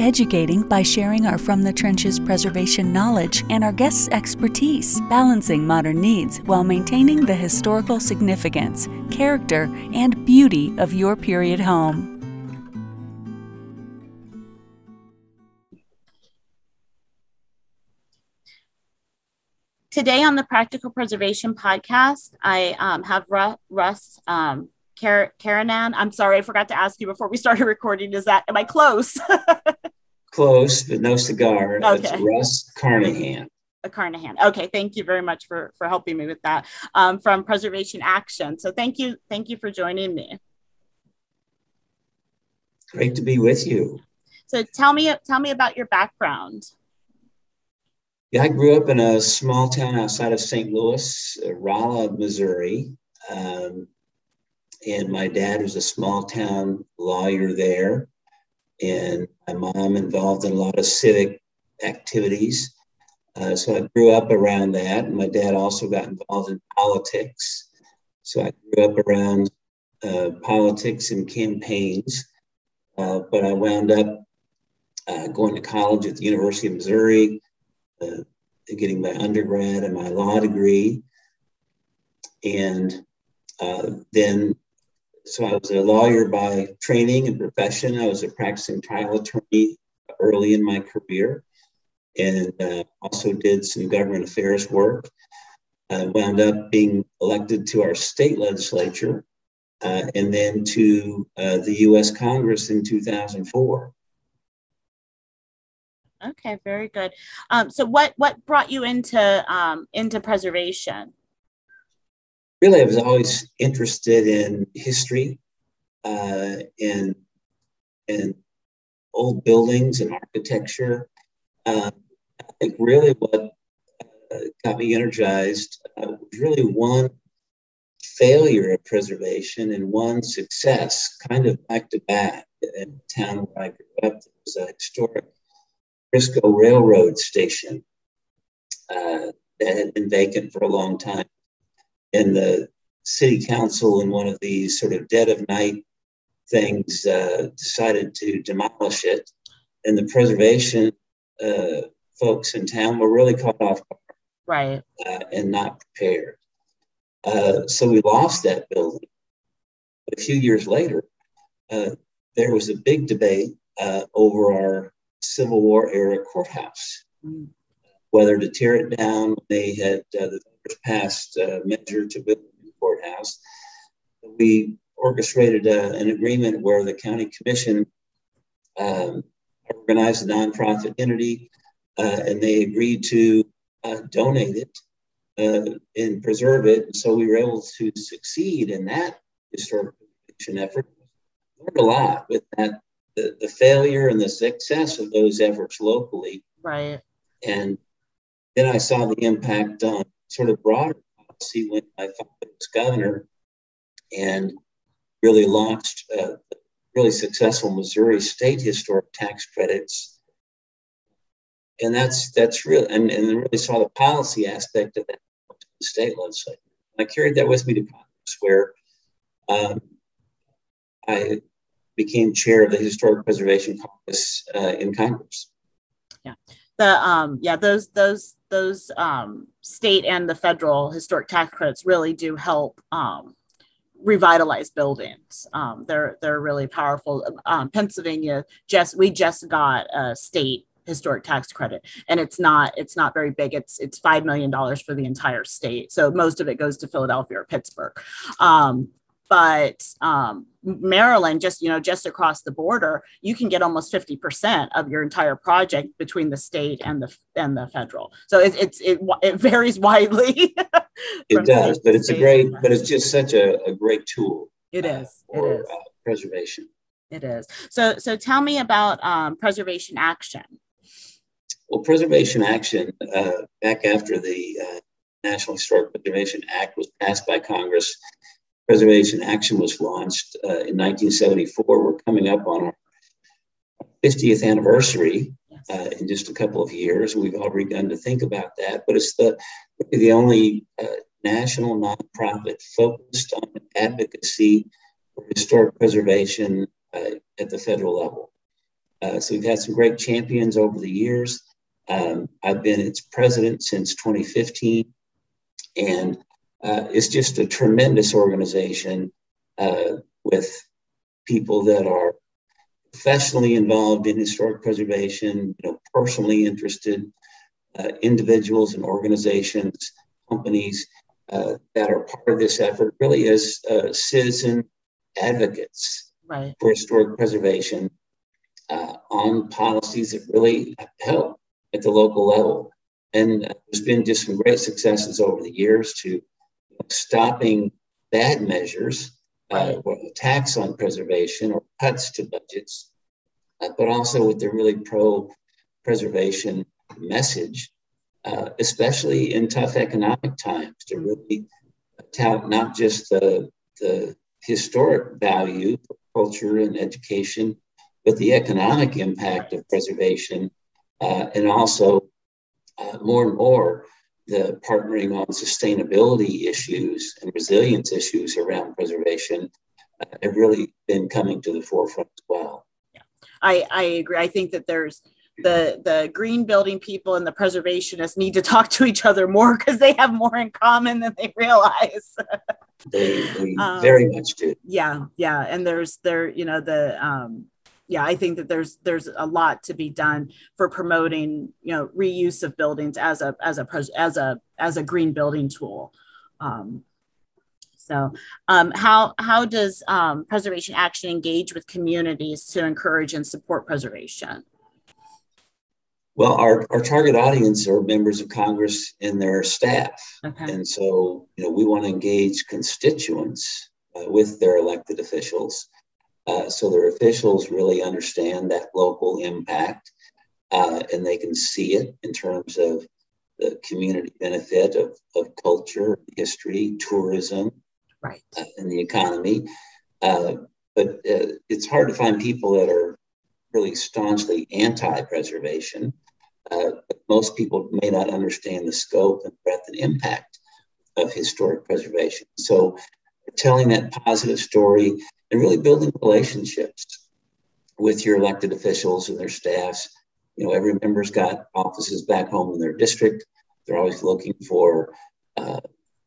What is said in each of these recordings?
educating by sharing our From the Trenches preservation knowledge and our guests' expertise, balancing modern needs while maintaining the historical significance, character, and beauty of your period home. Today on the Practical Preservation Podcast, I um, have Ru- Russ um, Caranan. I'm sorry, I forgot to ask you before we started recording. Is that, am I close? close, but no cigar. Okay. It's Russ Carnahan. A Carnahan. Okay, thank you very much for, for helping me with that um, from Preservation Action. So thank you, thank you for joining me. Great to be with you. So tell me, tell me about your background. Yeah, I grew up in a small town outside of St. Louis, uh, Rolla, Missouri. Um, and my dad was a small town lawyer there. And my mom involved in a lot of civic activities. Uh, so I grew up around that. My dad also got involved in politics. So I grew up around uh, politics and campaigns. Uh, but I wound up uh, going to college at the University of Missouri uh, getting my undergrad and my law degree. And uh, then, so I was a lawyer by training and profession. I was a practicing trial attorney early in my career and uh, also did some government affairs work. I wound up being elected to our state legislature uh, and then to uh, the US Congress in 2004. Okay, very good. Um, so what what brought you into um, into preservation? Really, I was always interested in history uh, and and old buildings and architecture. Uh, I think really what uh, got me energized uh, was really one failure of preservation and one success, kind of back to back. In the town where I grew up, there was a historic Frisco Railroad Station uh, that had been vacant for a long time. And the city council, in one of these sort of dead of night things, uh, decided to demolish it. And the preservation uh, folks in town were really caught off guard. Right. Uh, and not prepared. Uh, so we lost that building. A few years later, uh, there was a big debate over our Civil War era courthouse. Mm. Whether to tear it down, they had uh, the passed a measure to build a new courthouse. We orchestrated uh, an agreement where the county commission um, organized a nonprofit entity, uh, and they agreed to uh, donate it uh, and preserve it. And so we were able to succeed in that historic effort. Learned a lot with that the, the failure and the success of those efforts locally. Right. And then I saw the impact on sort of broader policy when my father was governor and really launched uh, really successful Missouri state historic tax credits. And that's that's real and, and really saw the policy aspect of that the state legislature. And I carried that with me to Congress where um, I became chair of the Historic Preservation Caucus uh, in Congress. Yeah, the um, yeah those those those um, state and the federal historic tax credits really do help um, revitalize buildings. Um, they're they're really powerful. Um, Pennsylvania just we just got a state historic tax credit and it's not it's not very big it's it's five million dollars for the entire state so most of it goes to philadelphia or pittsburgh um, but um, Maryland, just you know, just across the border, you can get almost fifty percent of your entire project between the state and the and the federal. So it, it's it it varies widely. it does, but it's a great, but it's just such a, a great tool. It uh, is. Uh, for, it is uh, preservation. It is. So so tell me about um, preservation action. Well, preservation action uh, back after the uh, National Historic Preservation Act was passed by Congress Preservation Action was launched uh, in 1974. We're coming up on our 50th anniversary uh, in just a couple of years. We've already begun to think about that, but it's the the only uh, national nonprofit focused on advocacy for historic preservation uh, at the federal level. Uh, so we've had some great champions over the years. Um, I've been its president since 2015, and uh, is just a tremendous organization uh, with people that are professionally involved in historic preservation, you know, personally interested uh, individuals and organizations, companies uh, that are part of this effort, really as uh, citizen advocates right. for historic preservation uh, on policies that really help at the local level. And there's been just some great successes over the years to stopping bad measures, uh, attacks on preservation or cuts to budgets, uh, but also with the really pro preservation message, uh, especially in tough economic times, to really tout not just the, the historic value for culture and education, but the economic impact of preservation, uh, and also uh, more and more the partnering on sustainability issues and resilience issues around preservation uh, have really been coming to the forefront as well. Yeah, I, I agree. I think that there's the the green building people and the preservationists need to talk to each other more because they have more in common than they realize. they, they um, very much do. Yeah, yeah, and there's there you know the um, yeah, I think that there's there's a lot to be done for promoting you know reuse of buildings as a as a as a as a green building tool. Um, so, um, how how does um, Preservation Action engage with communities to encourage and support preservation? Well, our, our target audience are members of Congress and their staff, okay. and so you know we want to engage constituents uh, with their elected officials uh, so their officials really understand that local impact uh, and they can see it in terms of the community benefit of, of culture, history, tourism, right. Uh, and the economy. Uh, but uh, it's hard to find people that are really staunchly anti-preservation. most people may not understand the scope and breadth and impact of historic preservation. So telling that positive story and really building relationships with your elected officials and their staffs. You know, every member's got offices back home in their district. They're always looking for, uh,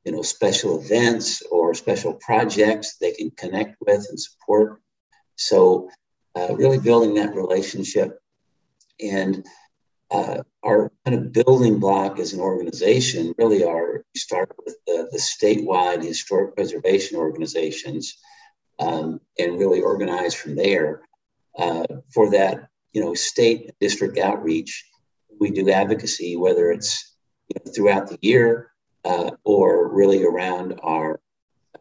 you know, special events or special projects they can connect with and support. So, uh, really building that relationship and uh, our kind of building block as an organization really are start with the, the statewide historic preservation organizations um, and really organize from there. Uh, for that, you know, state district outreach, we do advocacy, whether it's you know, throughout the year uh, or really around our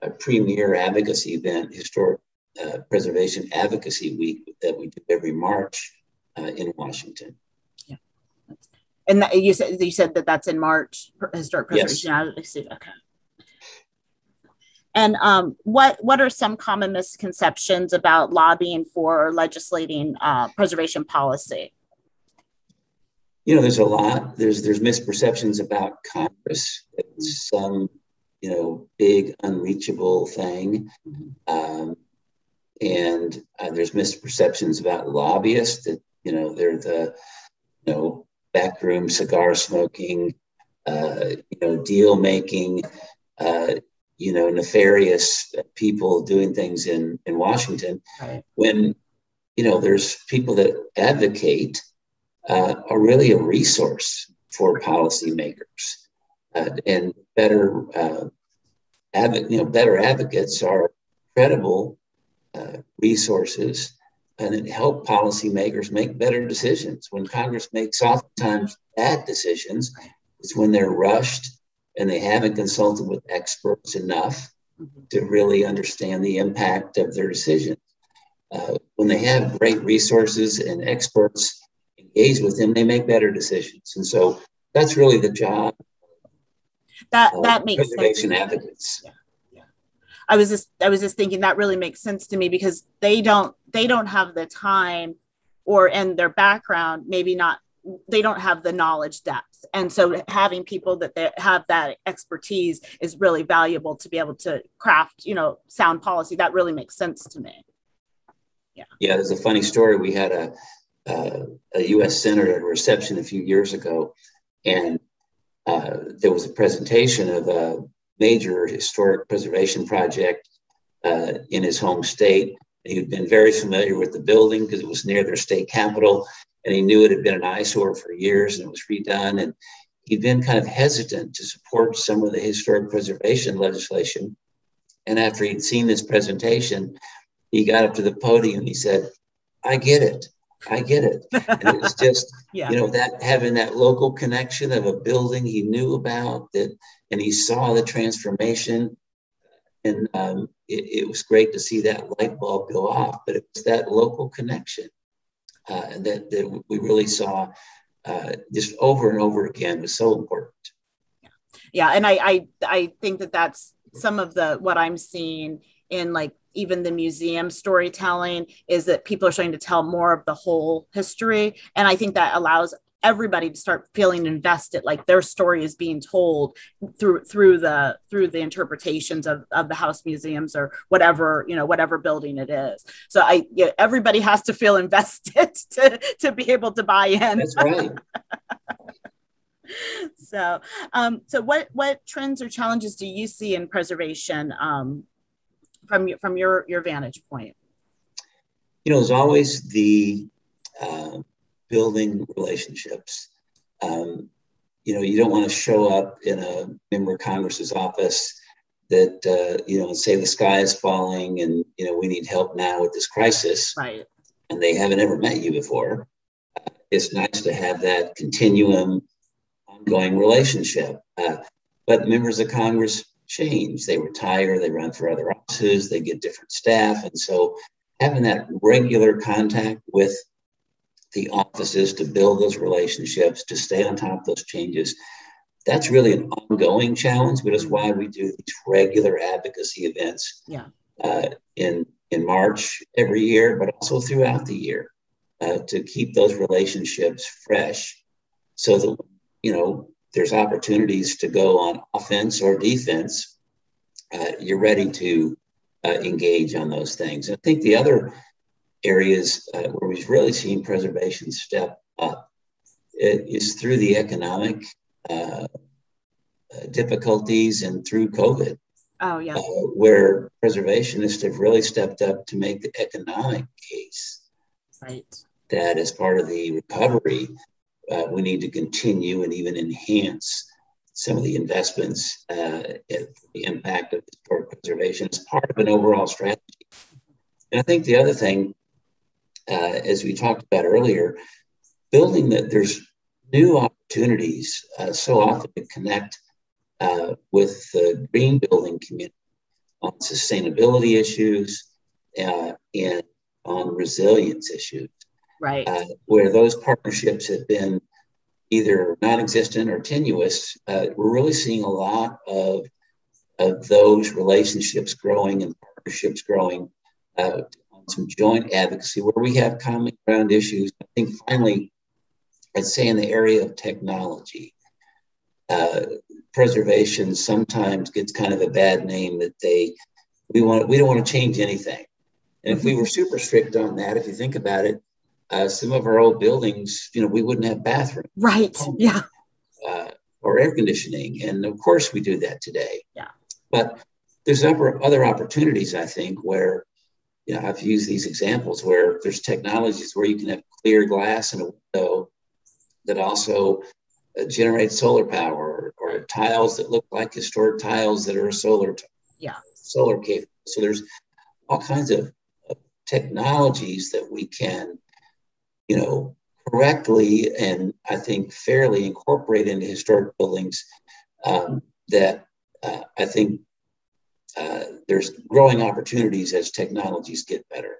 uh, premier advocacy event, Historic uh, Preservation Advocacy Week, that we do every March uh, in Washington. Yeah, and that, you said you said that that's in March. Historic Preservation yes. Advocacy. Okay. And um, what what are some common misconceptions about lobbying for or legislating uh, preservation policy? You know, there's a lot. There's there's misperceptions about Congress. It's some you know big unreachable thing, um, and uh, there's misperceptions about lobbyists that you know they're the you know backroom cigar smoking, uh, you know deal making. Uh, you know, nefarious people doing things in, in Washington. Right. When, you know, there's people that advocate uh, are really a resource for policymakers. Uh, and better, uh, adv- you know, better advocates are credible uh, resources and help policymakers make better decisions. When Congress makes oftentimes bad decisions, it's when they're rushed and they haven't consulted with experts enough mm-hmm. to really understand the impact of their decisions. Uh, when they have great resources and experts engaged with them, they make better decisions. And so that's really the job. That that makes preservation sense. advocates. Yeah. yeah. I was just I was just thinking that really makes sense to me because they don't they don't have the time or and their background maybe not they don't have the knowledge depth and so having people that they have that expertise is really valuable to be able to craft you know sound policy that really makes sense to me yeah yeah there's a funny story we had a uh, a U.S. senator at a reception a few years ago, and uh, there was a presentation of a major historic preservation project uh, in his home state. He'd been very familiar with the building because it was near their state capital, and he knew it had been an eyesore for years and it was redone. And he'd been kind of hesitant to support some of the historic preservation legislation. And after he'd seen this presentation, he got up to the podium and he said, I get it. I get it. And it was just, yeah. you know, that having that local connection of a building he knew about that, and he saw the transformation. And um, it, it, was great to see that light bulb go off, but it was that local connection uh, that, that we really saw uh, just over and over again was so important. Yeah, and I, I I think that that's some of the what I'm seeing in like even the museum storytelling is that people are starting to tell more of the whole history and i think that allows everybody to start feeling invested like their story is being told through through the through the interpretations of, of the house museums or whatever you know whatever building it is. So i yeah, everybody has to feel invested to to be able to buy in. That's right. So um so what what trends or challenges do you see in preservation um from from your your vantage point? You know, there's always the uh, building relationships. Um, you know, you don't want to show up in a member of Congress's office that uh, you know and say the sky is falling and you know we need help now with this crisis. Right. And they haven't ever met you before. Uh, it's nice to have that continuum, ongoing relationship. Uh, but members of Congress change. They retire, they run for other offices, they get different staff. And so having that regular contact with the offices to build those relationships, to stay on top of those changes, that's really an ongoing challenge, but it's why we do these regular advocacy events yeah. uh, in, in March every year, but also throughout the year uh, to keep those relationships fresh so that, you know, there's opportunities to go on offense or defense, uh, you're ready to uh, engage on those things. I think the other areas uh, where we've really seen preservation step up is through the economic uh, uh, difficulties and through COVID. Oh, yeah. Uh, where preservationists have really stepped up to make the economic case. Right. That as part of the recovery, uh, we need to continue and even enhance some of the investments uh, the impact of historic preservation as part of an overall strategy. And I think the other thing, uh, as we talked about earlier, building that there's new opportunities uh, so often to connect uh, with the green building community on sustainability issues uh, and on resilience issues right? Uh, where those partnerships have been either non-existent or tenuous, uh, we're really seeing a lot of of those relationships growing and partnerships growing uh, some joint advocacy where we have common ground issues. I think finally, I'd say in the area of technology, uh, preservation sometimes gets kind of a bad name that they we want we don't want to change anything. And if we were super strict on that, if you think about it, uh, some of our old buildings, you know, we wouldn't have bathrooms. Right. Yeah. Uh, or air conditioning. And of course we do that today. Yeah. But there's other, other opportunities, I think, where, you know, I've used these examples where there's technologies where you can have clear glass in a window that also uh, generate solar power or, or, tiles that look like historic tiles that are solar, yeah. solar capable. So there's all kinds of, of technologies that we can, you know, correctly and I think fairly incorporate into historic buildings um, that uh, I think uh, there's growing opportunities as technologies get better.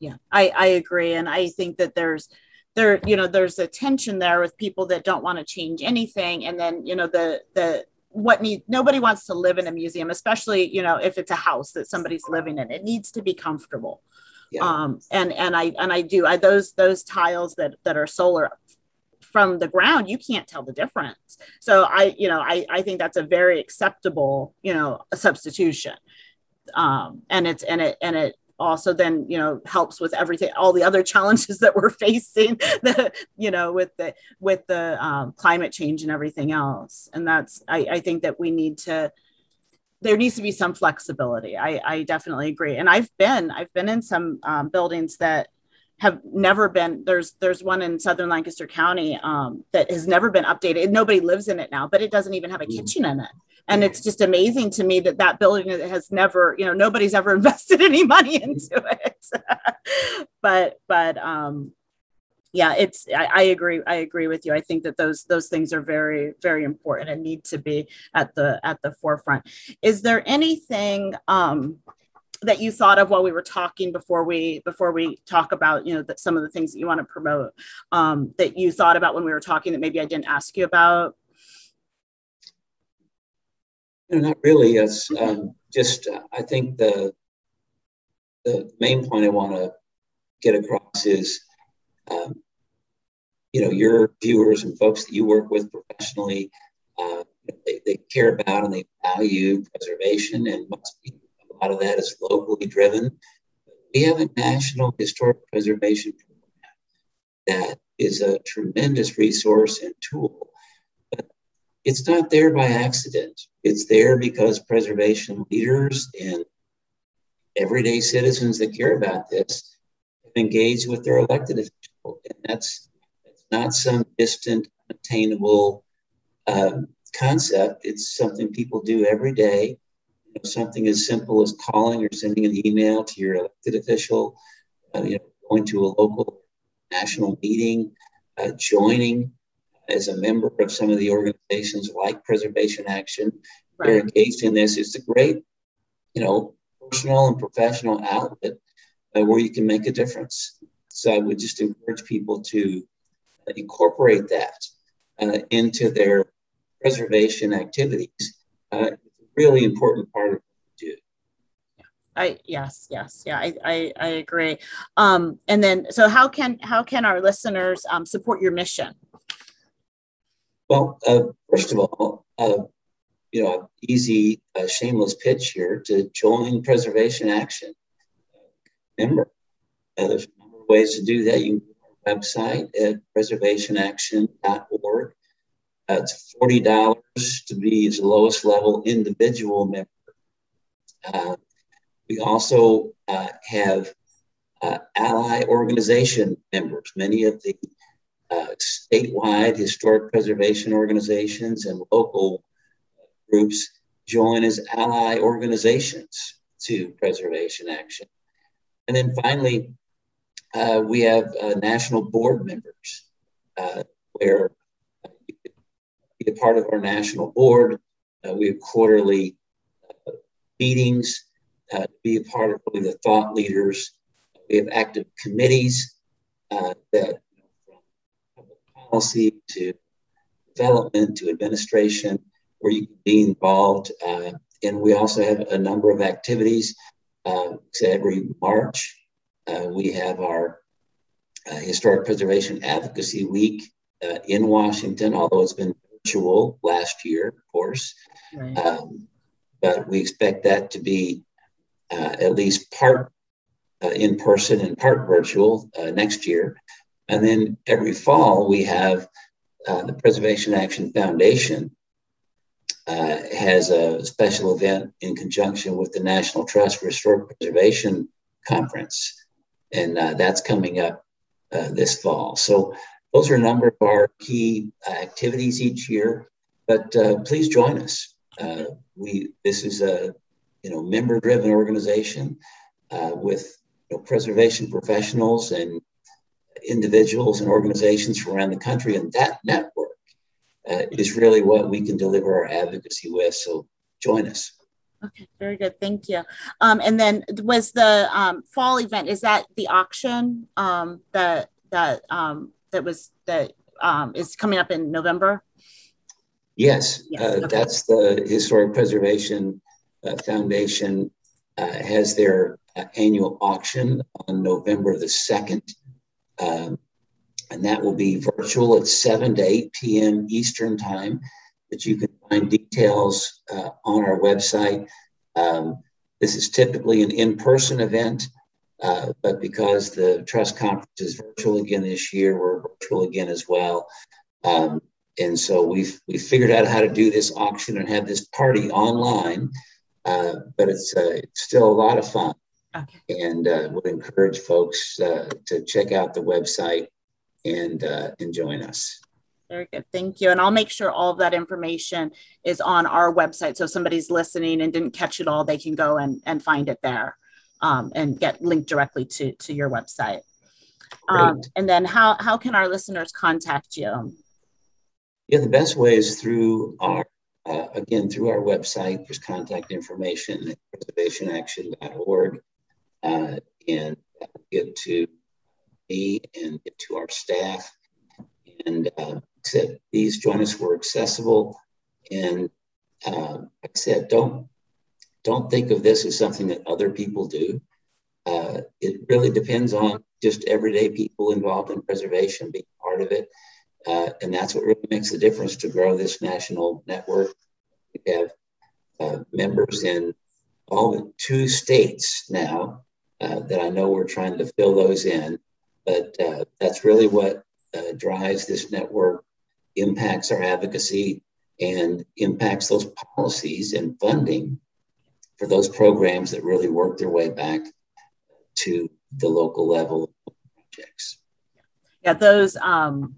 Yeah, I, I agree. And I think that there's there, you know, there's a tension there with people that don't want to change anything. And then, you know, the the what need nobody wants to live in a museum, especially, you know, if it's a house that somebody's living in. It needs to be comfortable. Yeah. Um, and and I and I do I those those tiles that that are solar from the ground you can't tell the difference. So i you know i i think that's a very acceptable you know substitution. Um and it's and it and it also then you know helps with everything all the other challenges that we're facing the you know with the with the um, climate change and everything else. And that's I, I think that we need to there needs to be some flexibility. I i definitely agree. And i've been i've been in some um, buildings that have never been there's there's one in southern lancaster county um, that has never been updated. Nobody lives in it now but it doesn't even have a mm. kitchen in it. And it's just amazing to me that that building has never you know nobody's ever invested any money into it. But but um yeah it's I, I, agree i agree with you. I think that those those things are very very important and need to be at the at the forefront. Is there anything um that you thought of while we were talking before we before we talk about you know that some of the things that you want to promote um, that you thought about when we were talking that maybe I didn't ask you about? No, not really. It's um, just uh, I think the the main point I want to get across is um, you know your viewers and folks that you work with professionally uh, they, they care about and they value preservation and must be lot of that is locally driven. We have a national historic preservation program that is a tremendous resource and tool. But it's not there by accident. It's there because preservation leaders and everyday citizens that care about this have engaged with their elected officials. And that's, that's not some distant, unattainable um, concept. It's something people do every day you know, something as simple as calling or sending an email to your elected official, uh, you know, going to a local national meeting, uh, joining as a member of some of the organizations like Preservation Action. Right. They're engaged in this. It's a great, you know, personal and professional outlet uh, where you can make a difference. So I would just encourage people to incorporate that uh, into their preservation activities. Uh, really important part of what we do. I yes, yes, yeah, I, I, I agree. Um, and then, so how can how can our listeners um, support your mission? Well, uh, first of all, uh, you know, easy, uh, shameless pitch here to join Preservation Action. Remember, uh, there's a number of ways to do that. You can go to our website at preservationaction.org. Uh, it's forty dollars to be the lowest level individual member. Uh, we also uh, have uh, ally organization members. Many of the uh, statewide historic preservation organizations and local groups join as ally organizations to preservation action. And then finally, uh, we have national board members where be a part of our national board. Uh, we have quarterly uh, meetings, uh, be a part of really the thought leaders. We have active committees uh, that, from public policy to development to administration, where you can be involved. Uh, and we also have a number of activities. Uh, so every March, we have our Historic Preservation Advocacy Week in Washington, although it's been virtual last year, of course. Right. Um, but we expect that to be uh, at least part uh, in person and part virtual uh, next year. And then every fall, we have uh, the Preservation Action Foundation uh, has a special event in conjunction with the National Trust for Historic Preservation Conference. And uh, that's coming up this fall. So those are a number of our key uh, activities each year, but uh, please join us. Uh, we this is a you know member-driven organization. uh, with you know, preservation professionals and individuals and organizations from around the country. And that network uh, is really what we can deliver our advocacy with. So join us. Okay, very good. Thank you. Um, and then was the um, fall event? Is that the auction um, that that um, that was that um, is coming up in November? Yes, yes uh, okay. that's the Historic Preservation uh, Foundation uh, has their uh, annual auction on November the second, um, and that will be virtual at seven to eight p.m. Eastern time. But you can find details uh, on our website. Um, this is typically an in-person event. Uh, but because the trust conference is virtual again this year, we're virtual again as well. Um, and so we've we figured out how to do this auction and have this party online, uh, but it's uh, it's still a lot of fun. Okay. And uh, would encourage folks uh, to check out the website and uh, and join us. Very good. Thank you. And I'll make sure all of that information is on our website. So if somebody's listening and didn't catch it all, they can go and, and find it there um, and get linked directly to, to your website. Um, and then how, how can our listeners contact you? Yeah, the best way is through our, uh, again, through our website. There's contact information at preservationaction.org. Uh, and get to me and get to our staff. And uh, said, please join us. We're accessible. And uh, like I said, don't don't think of this as something that other people do. Uh, it really depends on just everyday people involved in preservation being part of it. Uh, and that's what really makes the difference to grow this national network. We have uh, members in all the two states now uh, that I know we're trying to fill those in. But uh, that's really what uh, drives this network, impacts our advocacy, and impacts those policies and funding for those programs that really work their way back to the local level projects. Yeah, those um,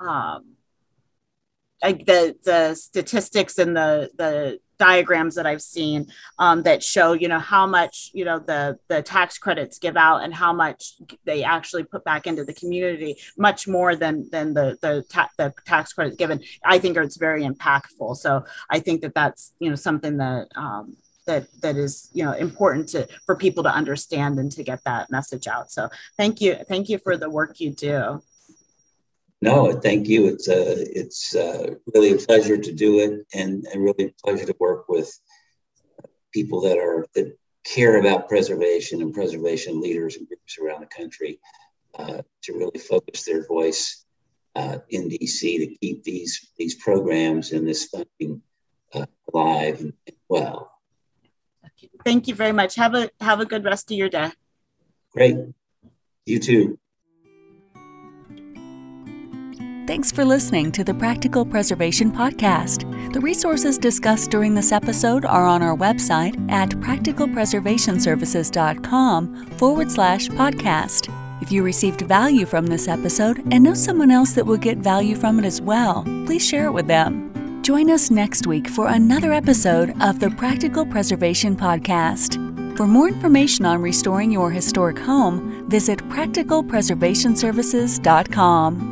um, like the the statistics and the the diagrams that I've seen um, that show, you know, how much, you know, the the tax credits give out and how much they actually put back into the community, much more than than the the, ta- the tax credits given. I think it's very impactful. So I think that that's you know something that um, that that is you know important to for people to understand and to get that message out. So thank you thank you for the work you do. No thank you. It's a uh, it's uh, really a pleasure to do it and, and really a pleasure to work with people that are that care about preservation and preservation leaders and groups around the country uh, to really focus their voice uh, in DC to keep these these programs and this funding uh, alive and well. Thank you very much. Have a have a good rest of your day. Great. You too. Thanks for listening to the Practical Preservation Podcast. The resources discussed during this episode are on our website at practicalpreservationservices.com forward slash podcast. If you received value from this episode and know someone else that will get value from it as well, please share it with them. Join us next week for another episode of the Practical Preservation Podcast. For more information on restoring your historic home, visit practicalpreservationservices.com.